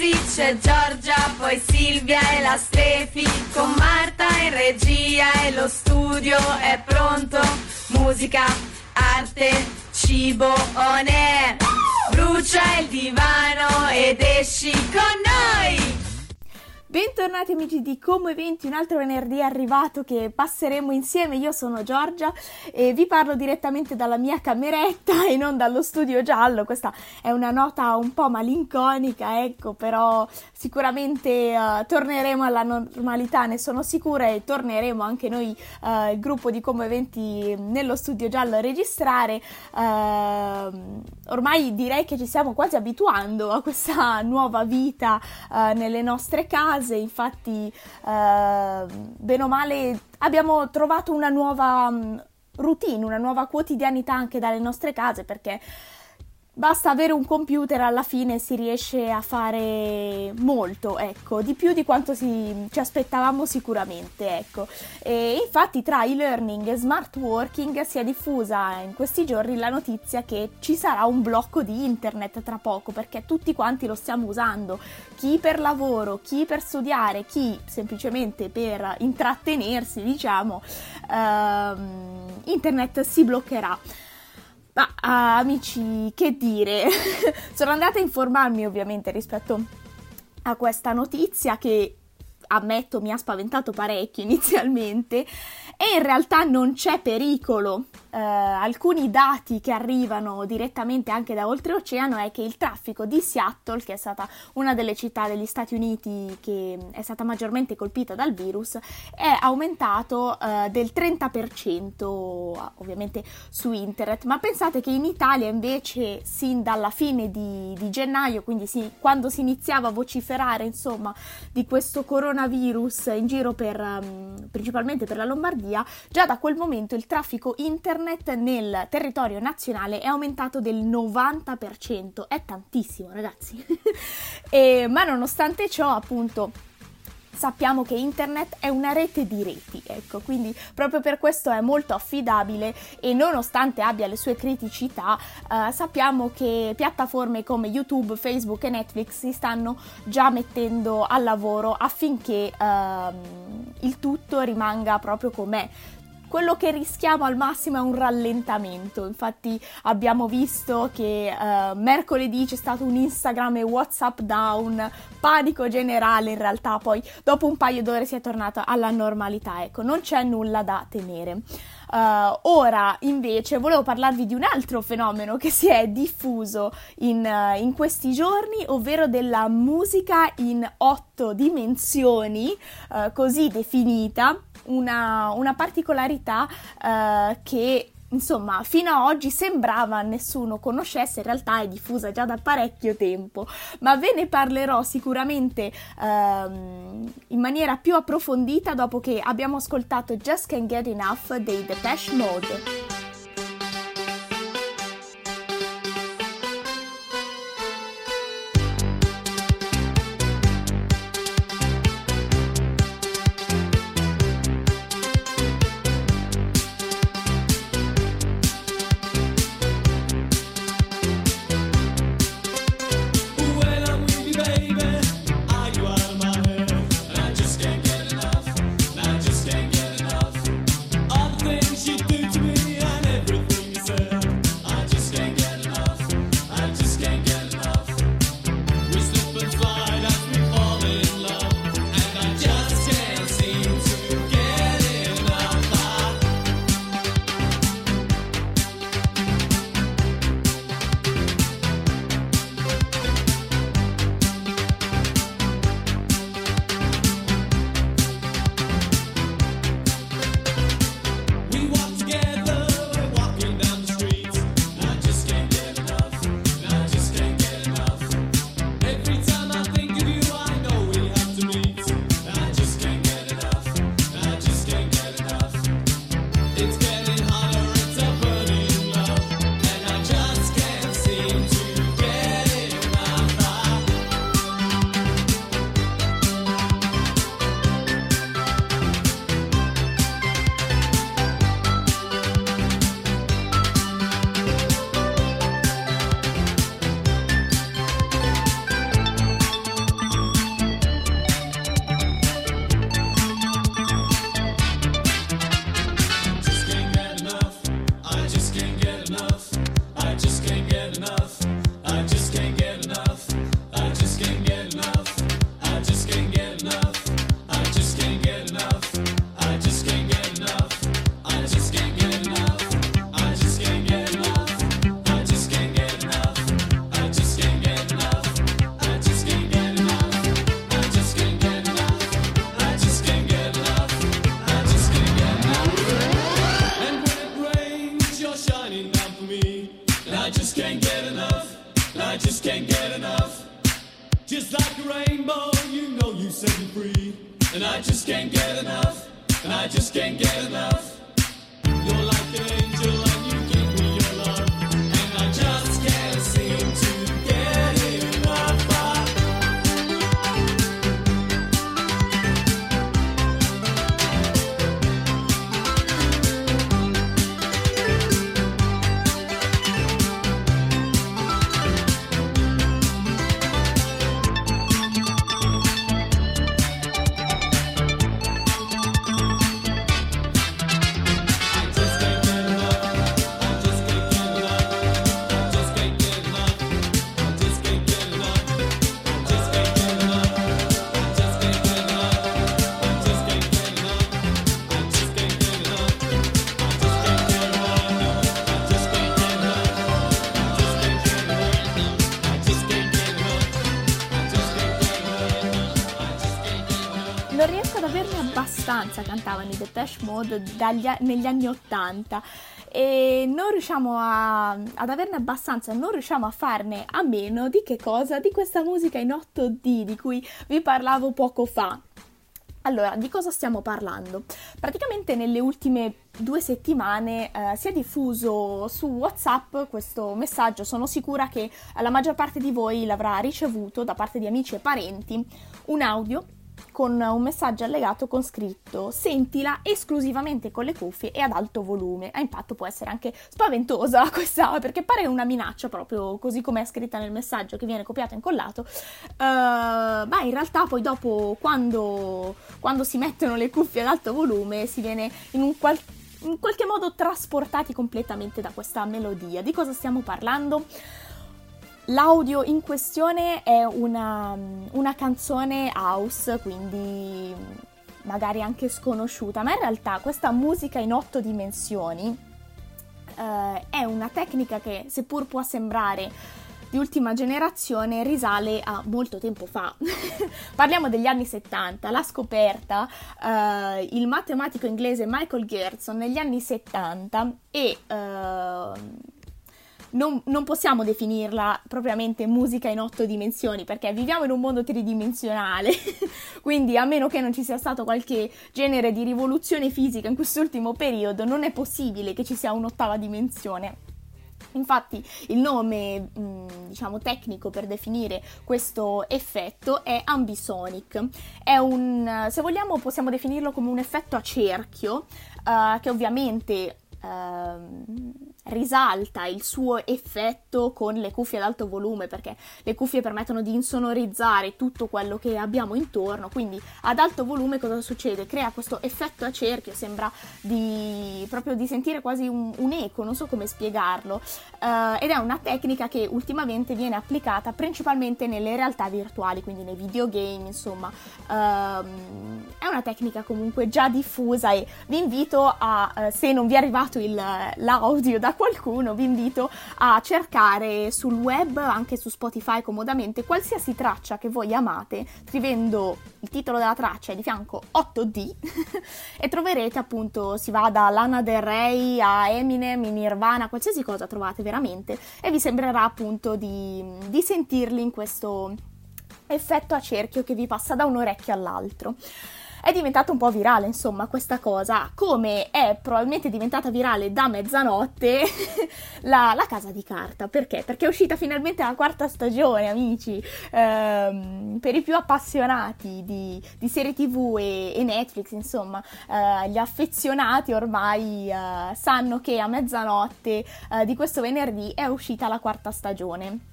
ragazzi, c'è Giorgia, poi Silvia e la Stefi, con Marta in regia e lo studio è pronto. Musica, arte, cibo, on air. Brucia il divano ed esci con noi! Bentornati amici di Como Eventi, un altro venerdì è arrivato che passeremo insieme. Io sono Giorgia e vi parlo direttamente dalla mia cameretta e non dallo studio giallo. Questa è una nota un po' malinconica, ecco, però sicuramente uh, torneremo alla normalità, ne sono sicura e torneremo anche noi, uh, il gruppo di Como Eventi, nello studio giallo a registrare. Uh, ormai direi che ci stiamo quasi abituando a questa nuova vita nelle nostre case base, infatti eh, bene o male abbiamo trovato una nuova mm, routine, una nuova quotidianità anche dalle nostre case perché Basta avere un computer, alla fine si riesce a fare molto, ecco, di più di quanto si, ci aspettavamo sicuramente, ecco. E infatti tra e-learning e smart working si è diffusa in questi giorni la notizia che ci sarà un blocco di internet tra poco, perché tutti quanti lo stiamo usando, chi per lavoro, chi per studiare, chi semplicemente per intrattenersi, diciamo, ehm, internet si bloccherà. Ma ah, amici, che dire? Sono andata a informarmi ovviamente rispetto a questa notizia che ammetto mi ha spaventato parecchio inizialmente e in realtà non c'è pericolo. Eh, alcuni dati che arrivano direttamente anche da oltreoceano è che il traffico di Seattle, che è stata una delle città degli Stati Uniti che è stata maggiormente colpita dal virus, è aumentato eh, del 30% ovviamente su internet. Ma pensate che in Italia invece sin dalla fine di, di gennaio, quindi si, quando si iniziava a vociferare insomma di questo coronavirus in giro per, um, principalmente per la Lombardia, Lombardia, già da quel momento il traffico internet nel territorio nazionale è aumentato del 90%, è tantissimo ragazzi. e, ma nonostante ciò appunto sappiamo che internet è una rete di reti, ecco, quindi proprio per questo è molto affidabile e nonostante abbia le sue criticità, eh, sappiamo che piattaforme come YouTube, Facebook e Netflix si stanno già mettendo al lavoro affinché ehm, il tutto rimanga proprio com'è quello che rischiamo al massimo è un rallentamento. Infatti abbiamo visto che uh, mercoledì c'è stato un Instagram e WhatsApp down, panico generale in realtà, poi dopo un paio d'ore si è tornata alla normalità, ecco, non c'è nulla da temere. Uh, ora invece volevo parlarvi di un altro fenomeno che si è diffuso in, uh, in questi giorni, ovvero della musica in otto dimensioni, così definita, una, una particolarità che insomma, fino a oggi sembrava nessuno conoscesse, in realtà è diffusa già da parecchio tempo, ma ve ne parlerò sicuramente ehm, in maniera più approfondita dopo che abbiamo ascoltato Just Can't Get Enough dei Depeche Mode. Depeche Mode dagli negli anni Ottanta e non riusciamo a- ad averne abbastanza, non riusciamo a farne a meno di che cosa? Di questa musica in 8D di cui vi parlavo poco fa. Allora, di cosa stiamo parlando? Praticamente nelle ultime due settimane eh, si è diffuso su WhatsApp questo messaggio, sono sicura che la maggior parte di voi l'avrà ricevuto da parte di amici e parenti, un audio con un messaggio allegato con scritto sentila esclusivamente con le cuffie e ad alto volume. A impatto può essere anche spaventosa questa, perché pare una minaccia proprio così come è scritta nel messaggio che viene copiato e incollato. Uh, ma in realtà poi dopo quando, quando si mettono le cuffie ad alto volume si viene in un qual- in qualche modo trasportati completamente da questa melodia. Di cosa stiamo parlando? L'audio in questione è una, una canzone house, quindi magari anche sconosciuta, ma in realtà questa musica in otto dimensioni eh, è una tecnica che, seppur può sembrare di ultima generazione, risale a molto tempo fa. Parliamo degli anni 70, la scoperta eh, il matematico inglese Michael Gerson negli anni 70 e eh, non, non, possiamo definirla propriamente musica in otto dimensioni perché viviamo in un mondo tridimensionale, quindi a meno che non ci sia stato qualche genere di rivoluzione fisica in quest'ultimo periodo, non è possibile che ci sia un'ottava dimensione. Infatti il nome diciamo tecnico per definire questo effetto è ambisonic. È un, se vogliamo possiamo definirlo come un effetto a cerchio uh, che ovviamente Uh, risalta il suo effetto con le cuffie ad alto volume perché le cuffie permettono di insonorizzare tutto quello che abbiamo intorno quindi ad alto volume cosa succede? crea questo effetto a cerchio sembra di proprio di sentire quasi un, un eco non so come spiegarlo uh, ed è una tecnica che ultimamente viene applicata principalmente nelle realtà virtuali quindi nei videogame insomma uh, è una tecnica comunque già diffusa e vi invito a uh, se non vi è arrivato il, l'audio da qualcuno, vi invito a cercare sul web, anche su Spotify comodamente, qualsiasi traccia che voi amate, scrivendo il titolo della traccia e di fianco 8D e troverete appunto, si va da Lana Del Rey a Eminem, in Nirvana, qualsiasi cosa trovate veramente e vi sembrerà appunto di, di sentirli in questo effetto a cerchio che vi passa da un orecchio all'altro è diventata un po' virale, insomma, questa cosa, come è probabilmente diventata virale da mezzanotte la, la, Casa di Carta. Perché? Perché è uscita finalmente la quarta stagione, amici. Ehm, per i più appassionati di, di serie TV e, e Netflix, insomma, eh, gli affezionati ormai eh, sanno che a mezzanotte eh, di questo venerdì è uscita la quarta stagione.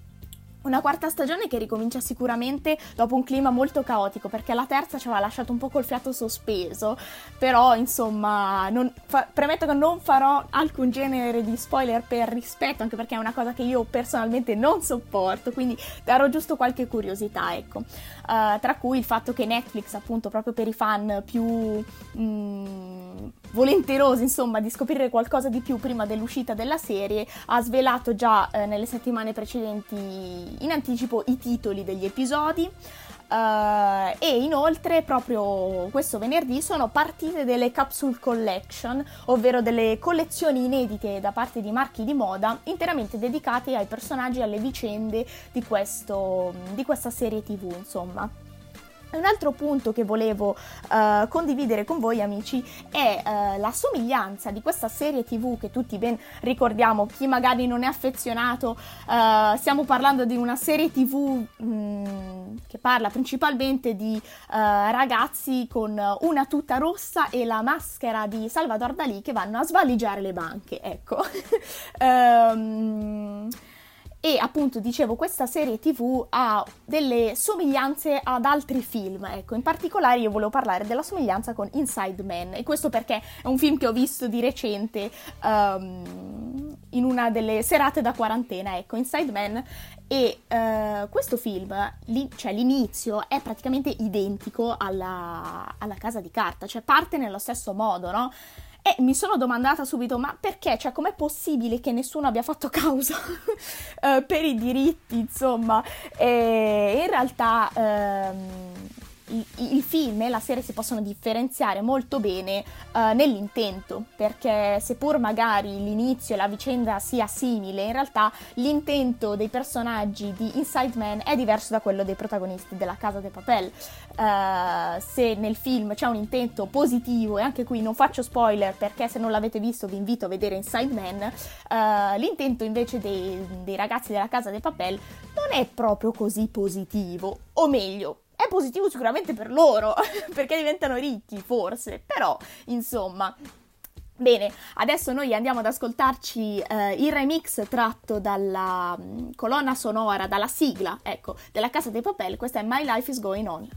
Una quarta stagione che ricomincia sicuramente dopo un clima molto caotico, perché la terza ci aveva lasciato un po' col fiato sospeso, però insomma non, fa, premetto che non farò alcun genere di spoiler per rispetto, anche perché è una cosa che io personalmente non sopporto, quindi darò giusto qualche curiosità, ecco. Uh, tra cui il fatto che Netflix, appunto, proprio per i fan più... Mm, volenterosi insomma di scoprire qualcosa di più prima dell'uscita della serie, ha svelato già eh, nelle settimane precedenti in anticipo i titoli degli episodi. Uh, e inoltre proprio questo venerdì sono partite delle capsule collection, ovvero delle collezioni inedite da parte di marchi di moda interamente dedicate ai personaggi e alle vicende di, questo, di questa serie tv, insomma. Un altro punto che volevo uh, condividere con voi amici è uh, la somiglianza di questa serie tv che tutti ben ricordiamo, chi magari non è affezionato, uh, stiamo parlando di una serie tv mh, mm, che parla principalmente di ragazzi con una tuta rossa e la maschera di Salvador Dalì che vanno a svaligiare le banche, ecco. um, e appunto dicevo questa serie tv ha delle somiglianze ad altri film ecco in particolare io volevo parlare della somiglianza con Inside Man e questo perché è un film che ho visto di recente um, in una delle serate da quarantena ecco Inside Man e uh, questo film li, cioè l'inizio è praticamente identico alla, alla casa di carta cioè parte nello stesso modo no? E mi sono domandata subito, ma perché? Cioè, com'è possibile che nessuno abbia fatto causa uh, per i diritti, insomma? E in realtà... Um, il, il, film e la serie si possono differenziare molto bene uh, nell'intento, perché seppur magari l'inizio e la vicenda sia simile, in realtà l'intento dei personaggi di Inside Man è diverso da quello dei protagonisti della Casa de Papel. Uh, se nel film c'è un intento positivo, e anche qui non faccio spoiler perché se non l'avete visto vi invito a vedere Inside Man, uh, l'intento invece dei, dei ragazzi della Casa de Papel non è proprio così positivo, o meglio, è positivo sicuramente per loro, perché diventano ricchi, forse, però, insomma, Bene, adesso noi andiamo ad ascoltarci eh, il remix tratto dalla mh, mm, colonna sonora, dalla sigla, ecco, della Casa dei Papel. Questa è My Life is Going On.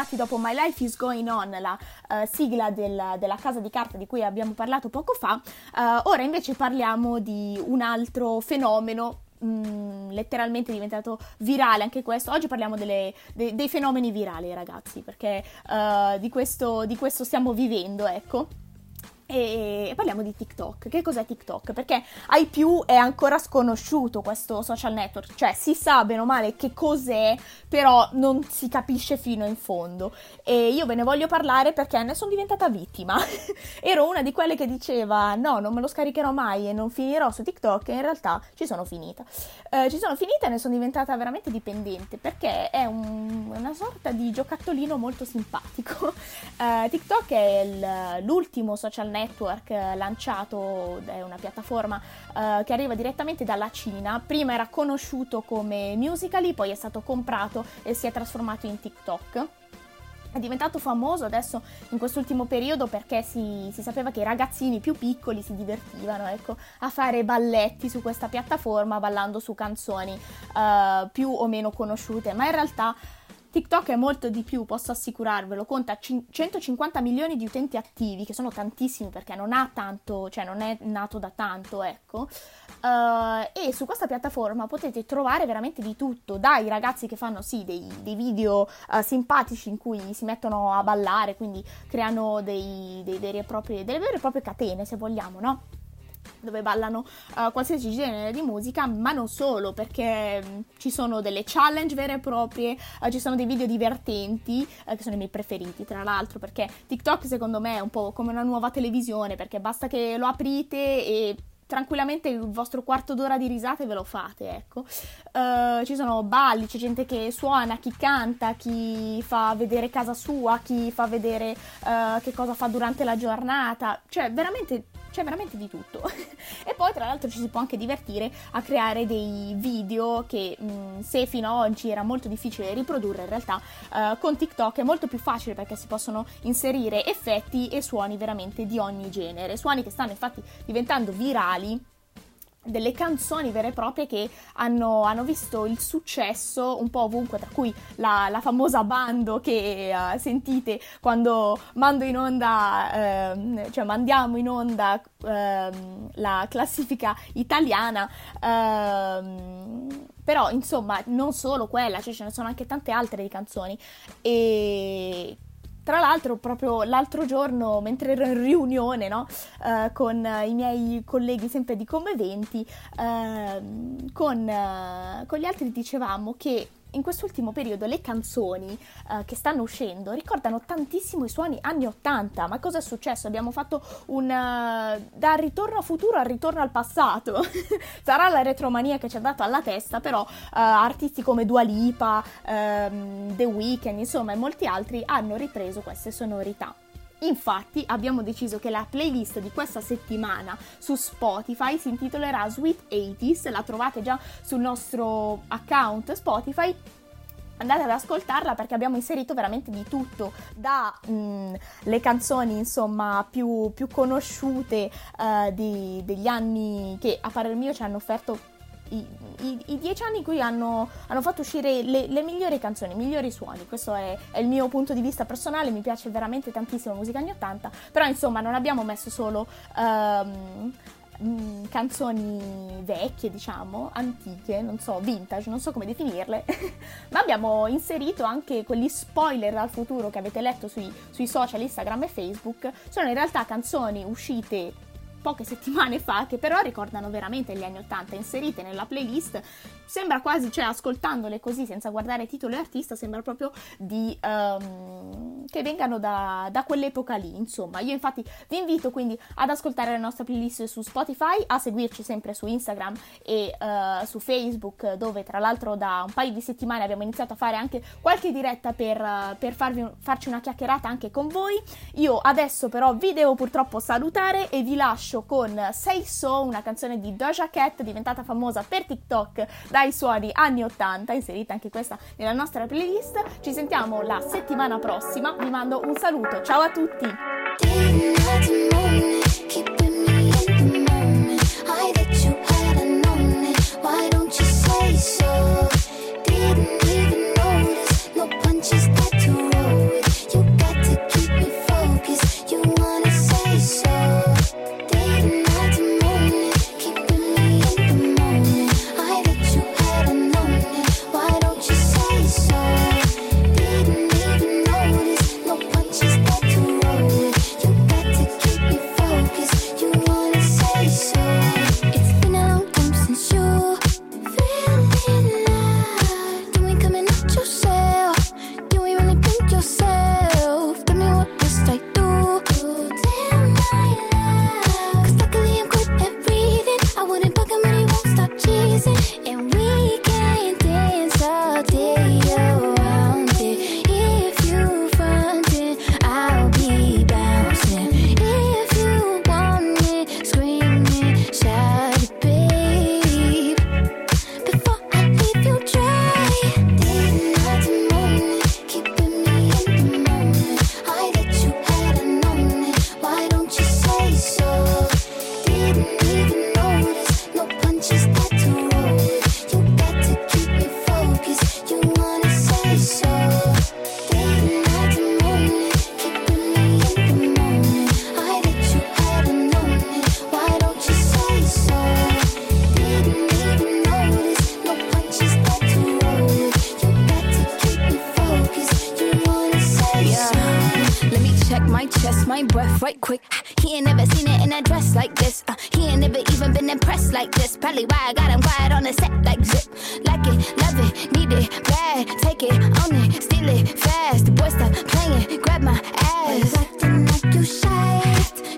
Bentornati dopo My Life is Going On, la uh, sigla del, della casa di carta di cui abbiamo parlato poco fa. Uh, ora invece parliamo di un altro fenomeno Mm, letteralmente diventato virale anche questo. Oggi parliamo delle, de, dei fenomeni virali, ragazzi, perché uh, di, questo, di questo stiamo vivendo, ecco. E parliamo di TikTok. Che cos'è TikTok? Perché ai più è ancora sconosciuto questo social network, cioè si sa bene o male che cos'è, però non si capisce fino in fondo. E io ve ne voglio parlare perché ne sono diventata vittima. Ero una di quelle che diceva no, non me lo scaricherò mai e non finirò su TikTok e in realtà ci sono finita. Eh, ci sono finita e ne sono diventata veramente dipendente perché è un, una sorta di giocattolino molto simpatico. Eh, TikTok è il, l'ultimo social network network eh, lanciato, è una piattaforma uh, che arriva direttamente dalla Cina. Prima era conosciuto come Musical.ly, poi è stato comprato e si è trasformato in TikTok è diventato famoso adesso in quest'ultimo periodo perché si, si, sapeva che i ragazzini più piccoli si divertivano ecco, a fare balletti su questa piattaforma ballando su canzoni uh, più o meno conosciute, ma in realtà TikTok è molto di più, posso assicurarvelo, conta 150 milioni di utenti attivi, che sono tantissimi perché non ha tanto, cioè non è nato da tanto, ecco. Uh, e su questa piattaforma potete trovare veramente di tutto, dai ragazzi che fanno sì dei, dei video uh, simpatici in cui si mettono a ballare, quindi creano dei, dei veri propri, delle vere e proprie catene, se vogliamo, no? Dove ballano uh, qualsiasi genere di musica, ma non solo, perché um, ci sono delle challenge vere e proprie, uh, ci sono dei video divertenti, uh, che sono i miei preferiti, tra l'altro, perché TikTok secondo me è un po' come una nuova televisione, perché basta che lo aprite e tranquillamente il vostro quarto d'ora di risate ve lo fate, ecco. Uh, ci sono balli, c'è gente che suona, chi canta, chi fa vedere casa sua, chi fa vedere uh, che cosa fa durante la giornata, cioè veramente c'è veramente di tutto. e poi tra l'altro ci si può anche divertire a creare dei video che mh, mm, se fino ad oggi era molto difficile riprodurre, in realtà uh, con TikTok è molto più facile perché si possono inserire effetti e suoni veramente di ogni genere, suoni che stanno infatti diventando virali delle canzoni vere e proprie che hanno, hanno, visto il successo un po' ovunque, tra cui la, la famosa bando che uh, sentite quando mando in onda, uh, cioè mandiamo in onda uh, la classifica italiana. Uh, però insomma non solo quella, cioè ce ne sono anche tante altre di canzoni e tra l'altro, proprio l'altro giorno, mentre ero in riunione no, uh, con i miei colleghi sempre di Come Eventi, uh, con, eh, con gli altri dicevamo che in quest'ultimo periodo le canzoni uh, che stanno uscendo ricordano tantissimo i suoni anni 80. Ma cosa è successo? Abbiamo fatto un uh, da ritorno a futuro al ritorno al passato. Sarà la retromania che ci ha dato alla testa, però uh, artisti come Dua Lipa, um, The Weeknd, insomma, e molti altri hanno ripreso queste sonorità. Infatti abbiamo deciso che la playlist di questa settimana su Spotify si intitolerà Sweet 80s, la trovate già sul nostro account Spotify. Andate ad ascoltarla perché abbiamo inserito veramente di tutto, dalle mm, canzoni insomma più, più conosciute uh, di, degli anni che a parer mio ci hanno offerto i, i, dieci anni in cui hanno, hanno fatto uscire le, le, migliori canzoni, i migliori suoni. Questo è, è, il mio punto di vista personale, mi piace veramente tantissimo musica anni 80, però insomma non abbiamo messo solo um, canzoni vecchie, diciamo, antiche, non so, vintage, non so come definirle, ma abbiamo inserito anche quegli spoiler al futuro che avete letto sui, sui social Instagram e Facebook. Sono in realtà canzoni uscite poche settimane fa che però ricordano veramente gli anni 80 inserite nella playlist. Sembra quasi cioè ascoltandole così senza guardare titolo e artista sembra proprio di um, che vengano da, da, quell'epoca lì insomma. Io infatti vi invito quindi ad ascoltare la nostra playlist su Spotify a seguirci sempre su Instagram e uh, su Facebook dove tra l'altro da un paio di settimane abbiamo iniziato a fare anche qualche diretta per, uh, per farvi, farci una chiacchierata anche con voi. Io adesso però vi devo purtroppo salutare e vi lascio lascio con Say So, una canzone di Doja Cat diventata famosa per TikTok dai suoni anni 80, inserita anche questa nella nostra playlist. Ci sentiamo la settimana prossima, vi mando un saluto, ciao a tutti! Probably why I got him quiet on the set like zip. Like it, love it, need it, bad. Take it, own it, steal it, fast. The boy stop playing, grab my ass. Acting like you shy.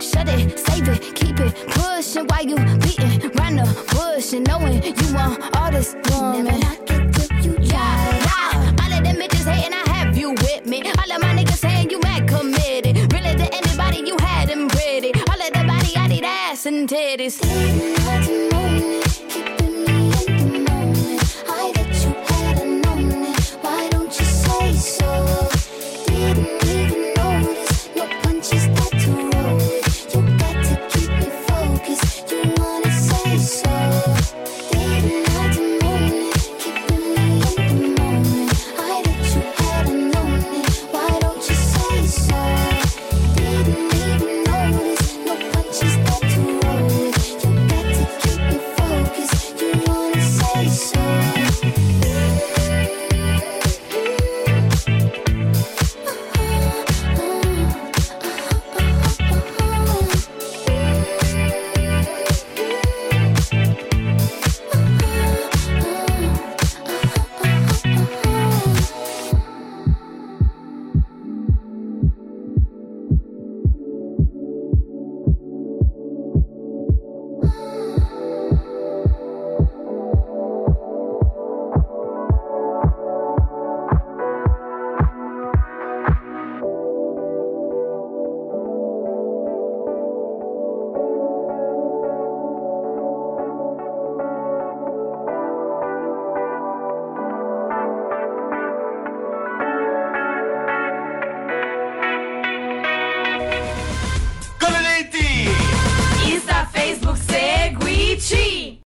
Shut it, save it, keep it pushing while you beating round the bush and knowing you want all this woman. Never knock it till you try. Yeah. All of them bitches hating, I have you with me. All of my niggas saying you mad committed. Really to anybody you had them pretty. All of the body, I need ass and titties.